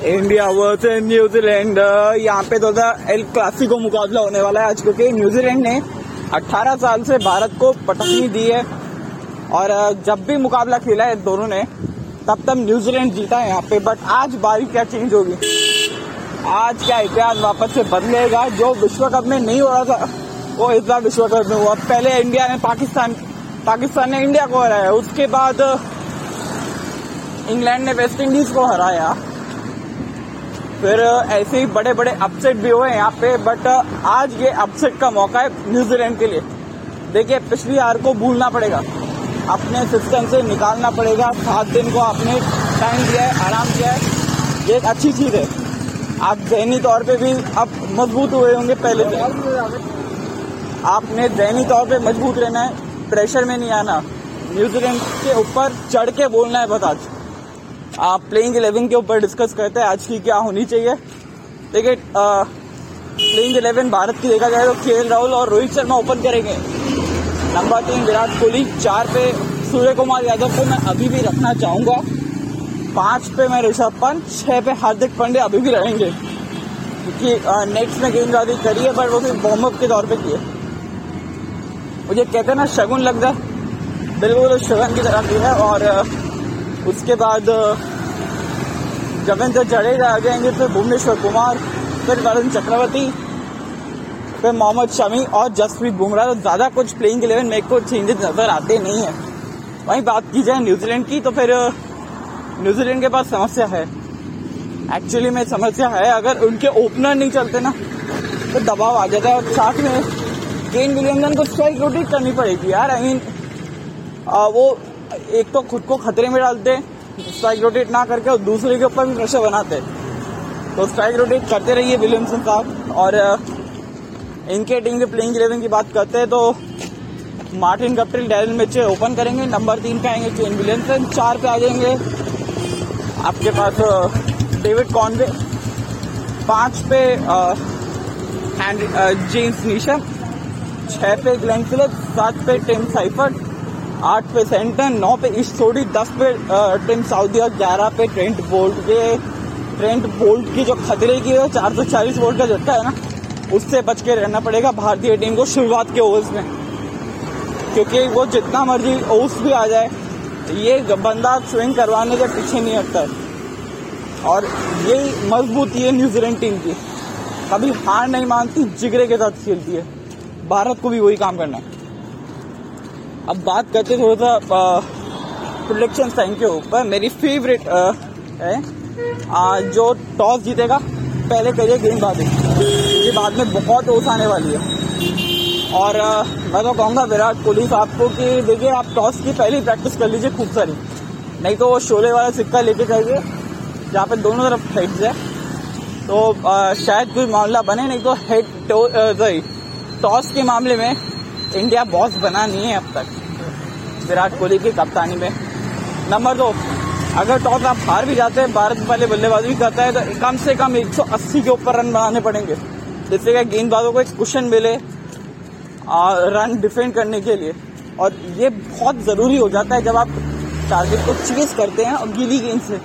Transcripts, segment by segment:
India versus New Zealand यहाँ पे तो एल क्लासिको मुकाबला होने वाला है आज, क्योंकि न्यूजीलैंड ने 18 साल से भारत को पटकनी दी है। और जब भी मुकाबला खेला है दोनों ने, तब तब न्यूजीलैंड जीता है यहाँ पे। बट आज बारी क्या चेंज होगी? आज क्या इतिहास वापस से बदलेगा? जो विश्व कप में नहीं हो रहा था, वो इस बार विश्व कप में हुआ। पहले इंडिया ने पाकिस्तान पाकिस्तान ने इंडिया को हराया। उसके बाद इंग्लैंड ने वेस्ट इंडीज को हराया। फिर ऐसे ही बड़े बड़े अपसेट भी हुए यहाँ पे बट आज ये अपसेट का मौका है न्यूजीलैंड के लिए। देखिए, पिछली हार को भूलना पड़ेगा। अपने सिस्टम से निकालना पड़ेगा। सात दिन को आपने टाइम दिया है, आराम किया है। ये एक अच्छी चीज़ है। आप जहनी तौर पे भी अब मज़बूत हुए होंगे पहले से आपने जहनी तौर पे मज़बूत रहना है प्रेशर में नहीं आना। न्यूजीलैंड के ऊपर चढ़ के बोलना है बस आज। आप प्लेइंग इलेवन के ऊपर डिस्कस करते हैं आज की क्या होनी चाहिए। देखिए प्लेइंग इलेवन भारत की देखा जाए तो के राहुल और रोहित शर्मा ओपन करेंगे। नंबर तीन विराट कोहली, चार पे सूर्य कुमार यादव को मैं अभी भी रखना चाहूँगा। पाँच पे मैं ऋषभ पंत, छह पे हार्दिक पांडे अभी भी रहेंगे। क्योंकि नेक्स्ट में गेंदबाजी करी है, पर वो सिर्फ़ वार्म के तौर पे किए। मुझे कहते हैं ना, शगुन लग जाए। बिल्कुल शगुन की तरह की है और उसके बाद जवेंद्र जडेजा आ जाएँगे, फिर भुवनेश्वर कुमार, फिर वरुण चक्रवर्ती, फिर मोहम्मद शमी और जसप्रीत बुमराह। तो ज़्यादा कुछ प्लेइंग इलेवन मेरे को चेंजेस नज़र आते नहीं है। वहीं बात की जाए न्यूजीलैंड की तो फिर न्यूजीलैंड के पास समस्या है। एक्चुअली में समस्या है, अगर उनके ओपनर नहीं चलते ना तो दबाव आ जाता है और साथ में केन विलियमसन को स्ट्राइक रोटेट करनी पड़ेगी यार। आई मीन वो एक तो खुद को खतरे में डालते स्ट्राइक रोटेट ना करके और दूसरे के ऊपर भी प्रेशर बनाते। तो स्ट्राइक रोटेट करते रहिए विलियमसन साहब और इनके टीम के प्लेइंग इलेवन की बात करते हैं तो Martin Guptill Daryl Mitchell open करेंगे नंबर तीन पे आएँगे चेन विलियमसन चार पे आ जाएँगे। आपके पास डेविड कॉनवे, पाँच पे जेम्स नीशम छह पे ग्लेन फिलिप्स, सात पे टेम साइफर्ट आठ पे सेंटन नौ पे ईस्ट सोडी दस पे टिम साउदी और ग्यारह पे ट्रेंट बोल्ट के, ट्रेंट बोल्ट की जो खतरे की है, चार सौ चालीस वोल्ट का झटका है ना, उससे बच के रहना पड़ेगा भारतीय टीम को शुरुआत के ओवर्स में। क्योंकि वो जितना मर्ज़ी ओवर्स भी आ जाए, ये बंदा स्विंग करवाने के पीछे नहीं हटता। और यही मजबूती है न्यूजीलैंड टीम की। कभी हार नहीं मानती, जिगरे के साथ खेलती है। भारत को भी वही काम करना है। अब बात करते थोड़ा सा प्रोडक्शन साइन के ऊपर मेरी फेवरेट है आ, जो टॉस जीतेगा पहले करिए गेंदबाजी क्योंकि बाद में बहुत ओस आने वाली है। और आ, मैं तो कहूँगा विराट कोहली साहब को कि देखिए आप टॉस की पहली प्रैक्टिस कर लीजिए खूब सारी। नहीं तो वो शोले वाला सिक्का लेके जाइए जहाँ पे दोनों तरफ़ हेड्स है। तो आ, शायद कोई मामला बने नहीं तो हेड सॉरी टॉस के मामले में इंडिया बॉस बना नहीं है अब तक। विराट कोहली की कप्तानी में। नंबर दो, अगर टॉस आप हार भी जाते हैं, भारत पहले बल्लेबाजी भी करता है तो कम से कम 180 के ऊपर रन बनाने पड़ेंगे। जिससे कि गेंदबाजों को एक कुशन मिले रन डिफेंड करने के लिए। और ये बहुत ज़रूरी हो जाता है जब आप टारगेट को चेस करते हैं और गीली गेंद से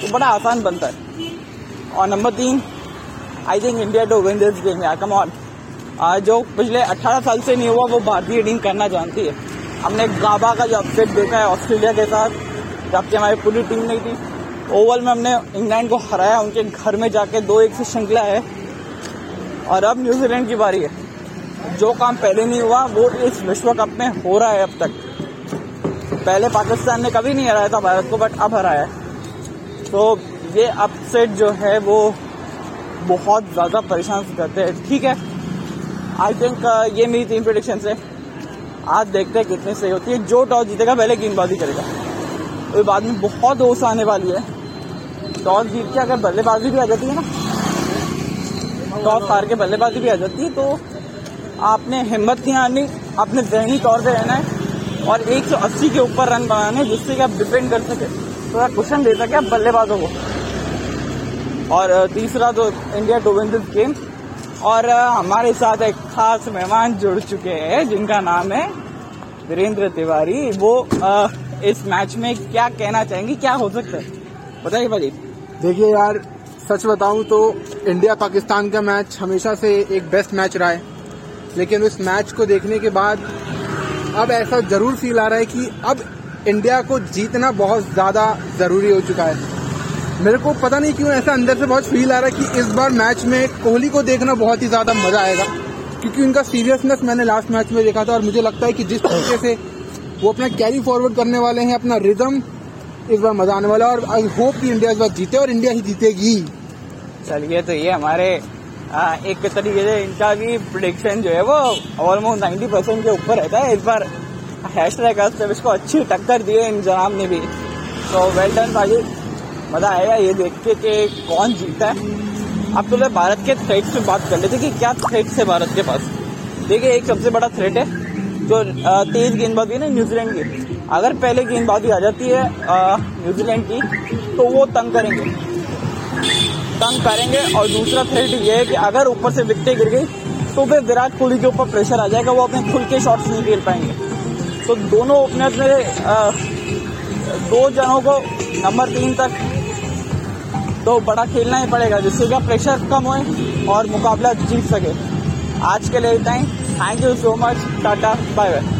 तो बड़ा आसान बनता है। और नंबर तीन I think India to win this game यार कम ऑन जो पिछले 18 साल से नहीं हुआ, वो भारतीय टीम करना जानती है। हमने गाबा का जो अपसेट देखा है, ऑस्ट्रेलिया के साथ जबकि हमारी पूरी टीम नहीं थी। ओवल में हमने इंग्लैंड को हराया, उनके घर में जाके दो एक से श्रृंखला है। और अब न्यूजीलैंड की बारी है। जो काम पहले नहीं हुआ, वो इस विश्व कप में हो रहा है अब तक। पहले पाकिस्तान ने कभी नहीं हराया था भारत को बट अब हराया है। तो ये अपसेट जो है, वो बहुत ज़्यादा परेशान करते हैं। ठीक है आई थिंक ये मेरी तीन प्रोडिक्शन है। आज देखते हैं कितनी सही होती है। जो टॉस जीतेगा, पहले गेंदबाजी करेगा। तो बाद में बहुत ओस आने वाली है। टॉस जीत के अगर बल्लेबाजी भी आ जाती है ना, टॉस हार के बल्लेबाजी भी आ जाती है तो आपने हिम्मत नहीं आनी आपने जहनी तौर पे रहना है। और 180 के ऊपर रन बनाने, जिससे कि आप डिपेंड कर सके। थोड़ा तो क्वेश्चन दे सके आप बल्लेबाजों को। और तीसरा तो India to win this game और हमारे साथ एक खास मेहमान जुड़ चुके हैं जिनका नाम है वीरेंद्र तिवारी। वो आ, इस मैच में क्या कहना चाहेंगे क्या हो सकता है? बताइए भाई। देखिए यार सच बताऊँ तो इंडिया पाकिस्तान का मैच हमेशा से एक बेस्ट मैच रहा है। लेकिन उस मैच को देखने के बाद अब ऐसा ज़रूर फील आ रहा है कि अब इंडिया को जीतना बहुत ज़्यादा ज़रूरी हो चुका है। मेरे को पता नहीं क्यों ऐसा अंदर से बहुत फील आ रहा है कि इस बार मैच में कोहली को देखना बहुत ही ज़्यादा मज़ा आएगा। क्योंकि उनका सीरियसनेस मैंने लास्ट मैच में देखा था और मुझे लगता है कि जिस तरीके से वो अपना कैरी फॉरवर्ड करने वाले हैं अपना रिदम इस बार मज़ा आने वाला और आई होप कि इंडिया इस बार जीते और इंडिया ही जीतेगी। चलिए तो ये हमारे आ, एक तरीके से इनका भी प्रोडिक्शन जो है वो ऑलमोस्ट नाइन्टी परसेंट के ऊपर रहता है। इस बार हैश इसको अच्छी टक्कर दी है ने भी। तो वेल डन भाई मज़ा आएगा ये देख के कि कौन जीता है। अब तो भारत के थ्रेट पे बात कर लेते कि क्या थ्रेट है भारत के पास। देखिए, एक सबसे बड़ा थ्रेट है जो तेज गेंदबाजी ना, न्यूजीलैंड की। अगर पहले गेंदबाजी आ जाती है न्यूजीलैंड की तो वो तंग करेंगे। तंग करेंगे और दूसरा थ्रेट ये है कि अगर ऊपर से विकटें गिर गई तो फिर विराट कोहली के ऊपर प्रेशर आ जाएगा, वो अपने खुल के शॉट्स नहीं खेल पाएँगे। तो दोनों अपने अपने दो जनों को नंबर तीन तक तो बड़ा खेलना ही पड़ेगा, जिससे क्या प्रेशर कम होए और मुकाबला जीत सके। आज के लिए इतना ही। Thank you so much tata bye bye